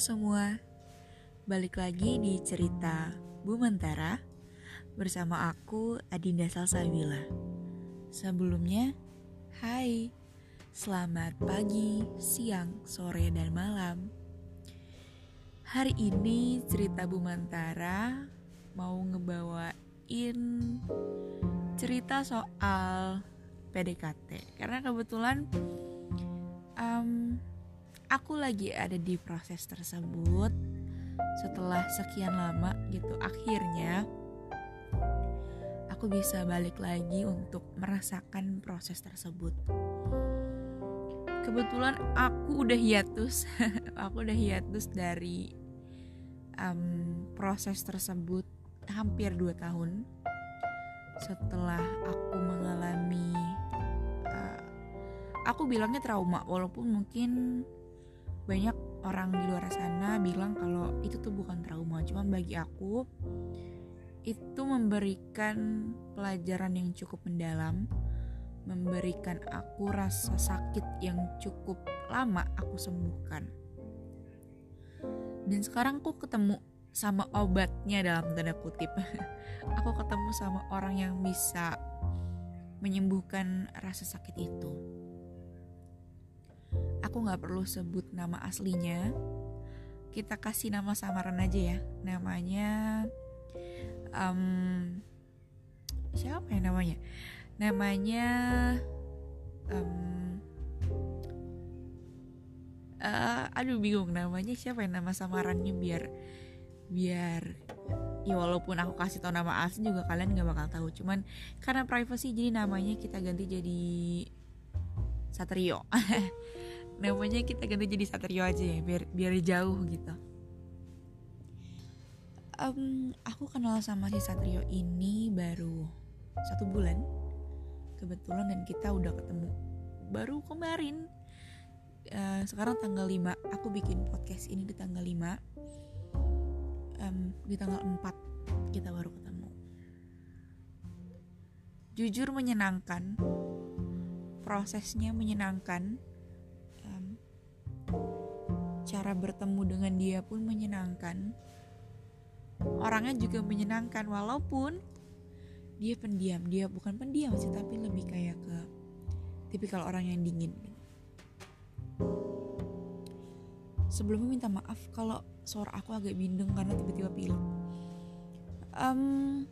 semua, balik lagi di cerita Bu Mentara bersama aku Adinda Salsabila. Sebelumnya, hai, selamat pagi, siang, sore, dan malam. Hari ini cerita Bu Mentara mau ngebawain cerita soal PDKT karena kebetulan um, aku lagi ada di proses tersebut setelah sekian lama gitu akhirnya aku bisa balik lagi untuk merasakan proses tersebut. Kebetulan aku udah hiatus aku udah hiatus dari um, proses tersebut hampir 2 tahun. Setelah aku mengalami uh, aku bilangnya trauma walaupun mungkin banyak orang di luar sana bilang kalau itu tuh bukan trauma. Cuman bagi aku itu memberikan pelajaran yang cukup mendalam memberikan aku rasa sakit yang cukup lama aku sembuhkan. Dan sekarang aku ketemu sama obatnya dalam tanda kutip. Aku ketemu sama orang yang bisa menyembuhkan rasa sakit itu aku nggak perlu sebut nama aslinya. Kita kasih nama samaran aja ya. Namanya um, siapa ya namanya? Namanya um, uh, aduh bingung. Namanya siapa ya? Nama samarannya biar biar ya walaupun aku kasih tau nama asli juga kalian nggak bakal tahu cuman karena privacy jadi namanya kita ganti jadi Satrio namanya kita ganti jadi Satrio aja ya biar biar jauh gitu. Um, aku kenal sama si Satrio ini baru satu bulan kebetulan dan kita udah ketemu baru kemarin. Uh, sekarang tanggal 5 aku bikin podcast ini di tanggal 5 um, di tanggal 4 kita baru ketemu. Jujur menyenangkan prosesnya menyenangkan cara bertemu dengan dia pun menyenangkan. Orangnya juga menyenangkan walaupun dia pendiam. Dia bukan pendiam sih tapi lebih kayak ke tipikal orang yang dingin. Sebelumnya minta maaf kalau suara aku agak bindeng karena tiba-tiba pilek. Um,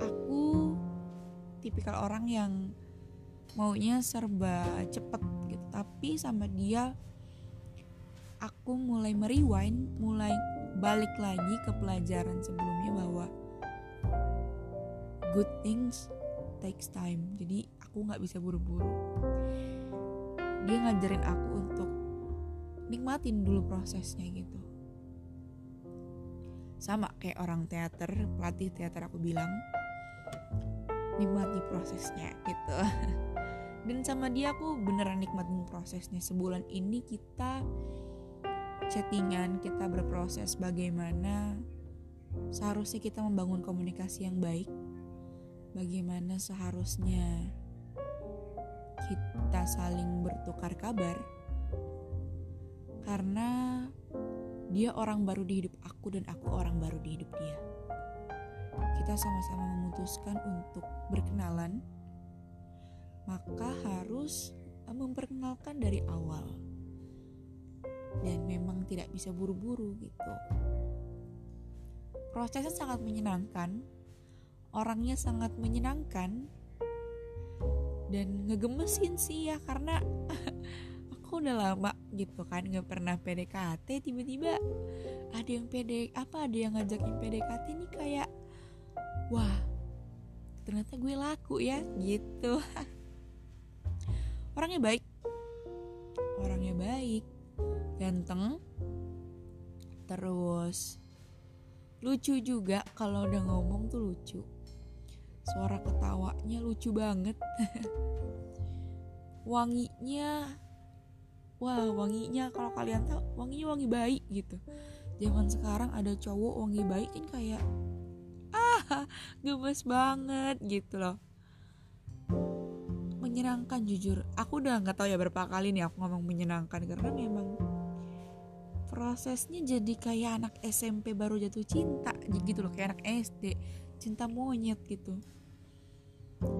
aku tipikal orang yang maunya serba cepet gitu. Tapi sama dia aku mulai merewind, mulai balik lagi ke pelajaran sebelumnya bahwa good things takes time. Jadi aku nggak bisa buru-buru. Dia ngajarin aku untuk nikmatin dulu prosesnya gitu. Sama kayak orang teater, pelatih teater aku bilang, nikmati prosesnya gitu. Dan sama dia aku beneran nikmatin prosesnya. Sebulan ini kita chattingan kita berproses bagaimana seharusnya kita membangun komunikasi yang baik bagaimana seharusnya kita saling bertukar kabar karena dia orang baru di hidup aku dan aku orang baru di hidup dia. Kita sama-sama memutuskan untuk berkenalan maka harus memperkenalkan dari awal dan memang tidak bisa buru-buru gitu. Prosesnya sangat menyenangkan, orangnya sangat menyenangkan, dan ngegemesin sih ya karena aku udah lama gitu kan nggak pernah PDKT tiba-tiba ada yang PD apa ada yang ngajakin PDKT nih kayak wah ternyata gue laku ya gitu. Orangnya baik. Orangnya baik ganteng. Terus lucu juga kalau udah ngomong tuh lucu. Suara ketawanya lucu banget. Wanginya wah wanginya kalau kalian tahu wanginya wangi baik gitu. Zaman sekarang ada cowok wangi baik kan kayak ah gemes banget gitu loh. Menyenangkan jujur. Aku udah nggak tahu ya berapa kali nih aku ngomong menyenangkan karena memang prosesnya jadi kayak anak SMP baru jatuh cinta gitu loh kayak anak SD cinta monyet gitu.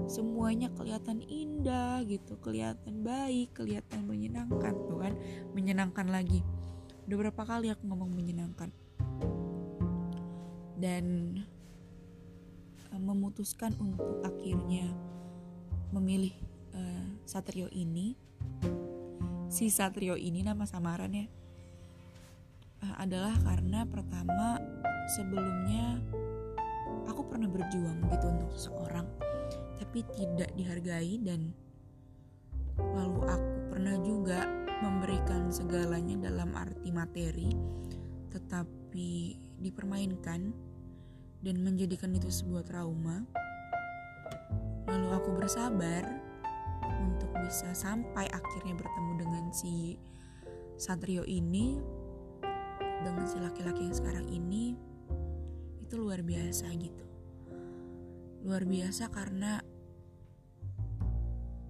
Semuanya kelihatan indah gitu kelihatan baik kelihatan menyenangkan tuh kan menyenangkan lagi. Udah berapa kali aku ngomong menyenangkan? Dan uh, memutuskan untuk akhirnya memilih uh, Satrio ini. Si Satrio ini nama samarannya uh, adalah karena pertama sebelumnya aku pernah berjuang gitu untuk seseorang tapi tidak dihargai dan lalu aku pernah juga memberikan segalanya dalam arti materi tetapi dipermainkan dan menjadikan itu sebuah trauma. Lalu aku bersabar untuk bisa sampai akhirnya bertemu dengan si Satrio ini dengan si laki-laki yang sekarang ini itu luar biasa gitu. Luar biasa karena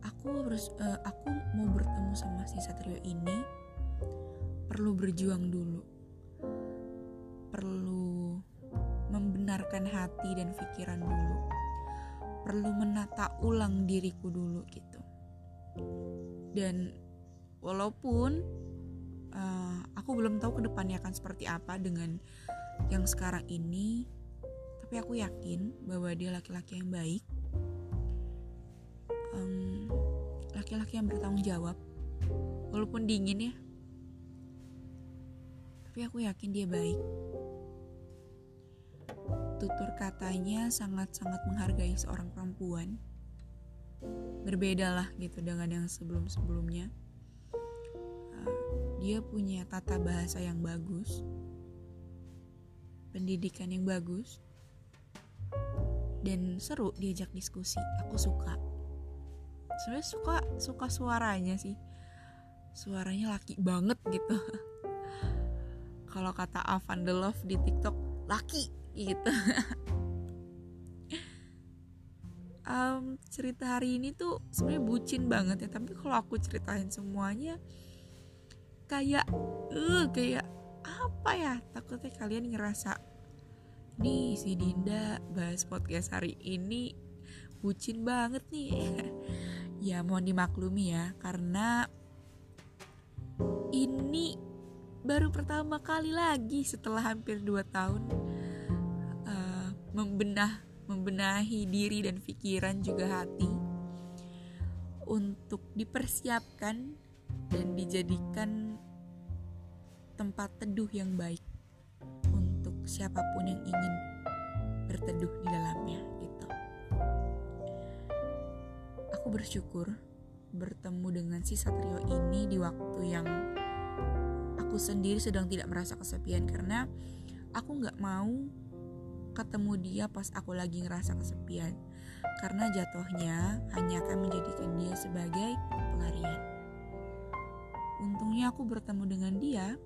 aku harus uh, aku mau bertemu sama si Satrio ini perlu berjuang dulu. Perlu membenarkan hati dan pikiran dulu. Perlu menata ulang diriku dulu gitu. Dan walaupun uh, aku belum tahu ke depannya akan seperti apa dengan yang sekarang ini. Tapi aku yakin bahwa dia laki-laki yang baik. Laki-laki yang bertanggung jawab. Walaupun dingin ya. Tapi aku yakin dia baik. Tutur katanya sangat-sangat menghargai seorang perempuan. Berbeda lah gitu dengan yang sebelum-sebelumnya dia punya tata bahasa yang bagus pendidikan yang bagus dan seru diajak diskusi. Aku suka. Sebenarnya suka suka suaranya sih. Suaranya laki banget gitu. Kalau kata Avan The Love di TikTok laki gitu. Um, cerita hari ini tuh sebenarnya bucin banget ya. Tapi kalau aku ceritain semuanya kayak uh kayak apa ya takutnya kalian ngerasa nih si Dinda bahas podcast hari ini bucin banget nih. Ya mohon dimaklumi ya karena ini baru pertama kali lagi setelah hampir 2 tahun uh, membenah membenahi diri dan pikiran juga hati untuk dipersiapkan dan dijadikan tempat teduh yang baik untuk siapa pun yang ingin berteduh di dalamnya aku bersyukur bertemu dengan si Satrio ini di waktu yang aku sendiri sedang tidak merasa kesepian karena aku nggak mau ketemu dia pas aku lagi ngerasa kesepian karena jatuhnya hanya akan menjadikan dia sebagai pelarian. Untungnya aku bertemu dengan dia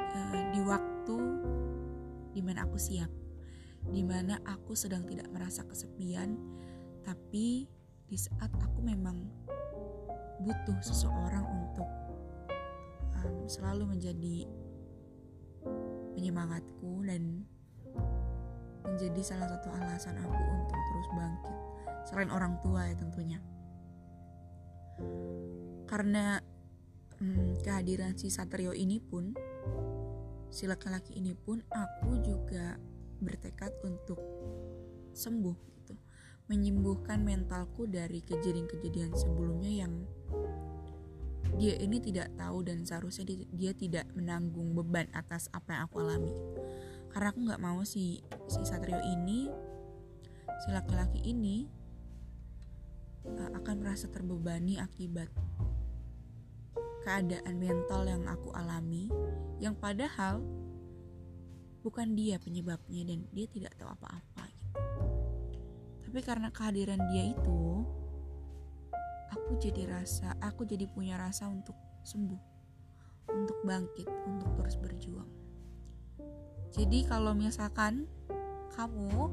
uh, di waktu di mana aku siap, di mana aku sedang tidak merasa kesepian, tapi di saat aku memang butuh seseorang untuk um, selalu menjadi penyemangatku dan menjadi salah satu alasan aku untuk terus bangkit selain orang tua ya tentunya. Karena hmm, kehadiran si Satrio ini pun si laki-laki ini pun aku juga bertekad untuk sembuh menyembuhkan mentalku dari kejadian-kejadian sebelumnya yang dia ini tidak tahu dan seharusnya dia, tidak menanggung beban atas apa yang aku alami. Karena aku nggak mau si si Satrio ini si laki-laki ini uh, akan merasa terbebani akibat keadaan mental yang aku alami yang padahal bukan dia penyebabnya dan dia tidak tahu apa-apa tapi karena kehadiran dia itu aku jadi rasa aku jadi punya rasa untuk sembuh untuk bangkit untuk terus berjuang. Jadi kalau misalkan kamu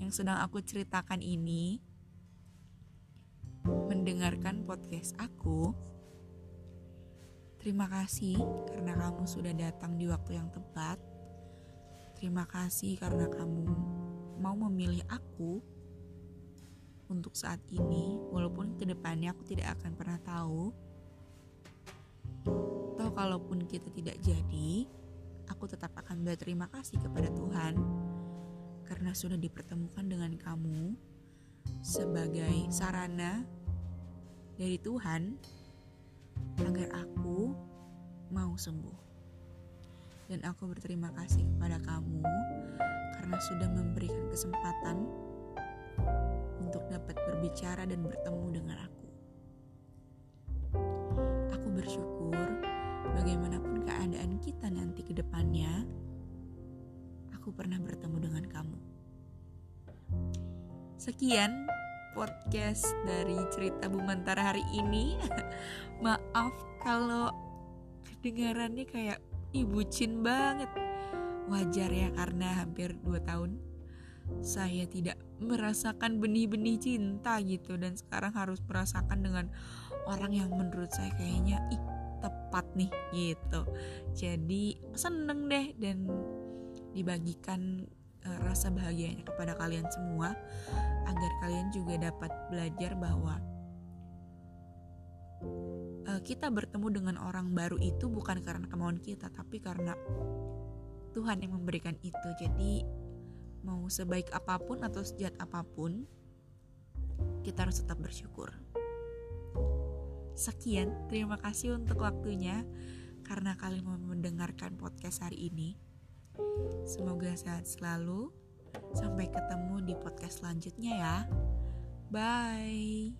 yang sedang aku ceritakan ini mendengarkan podcast aku Terima kasih karena kamu sudah datang di waktu yang tepat. Terima kasih karena kamu mau memilih aku untuk saat ini, walaupun ke depannya aku tidak akan pernah tahu. Atau kalaupun kita tidak jadi, aku tetap akan berterima kasih kepada Tuhan karena sudah dipertemukan dengan kamu sebagai sarana dari Tuhan agar aku mau sembuh. Dan aku berterima kasih kepada kamu karena sudah memberikan kesempatan untuk dapat berbicara dan bertemu dengan aku. Aku bersyukur bagaimanapun keadaan kita nanti ke depannya, aku pernah bertemu dengan kamu. Sekian podcast dari cerita Bu Mantara hari ini. Maaf kalau kedengarannya kayak ibu cin banget. Wajar ya karena hampir 2 tahun saya tidak merasakan benih-benih cinta gitu dan sekarang harus merasakan dengan orang yang menurut saya kayaknya ih tepat nih gitu. Jadi seneng deh dan dibagikan uh, rasa bahagianya kepada kalian semua agar kalian juga dapat belajar bahwa uh, kita bertemu dengan orang baru itu bukan karena kemauan kita tapi karena Tuhan yang memberikan itu jadi mau sebaik apa pun atau sejahat apa pun kita harus tetap bersyukur sekian terima kasih untuk waktunya karena kalian mau mendengarkan podcast hari ini semoga sehat selalu Sampai ketemu di podcast selanjutnya ya. Bye.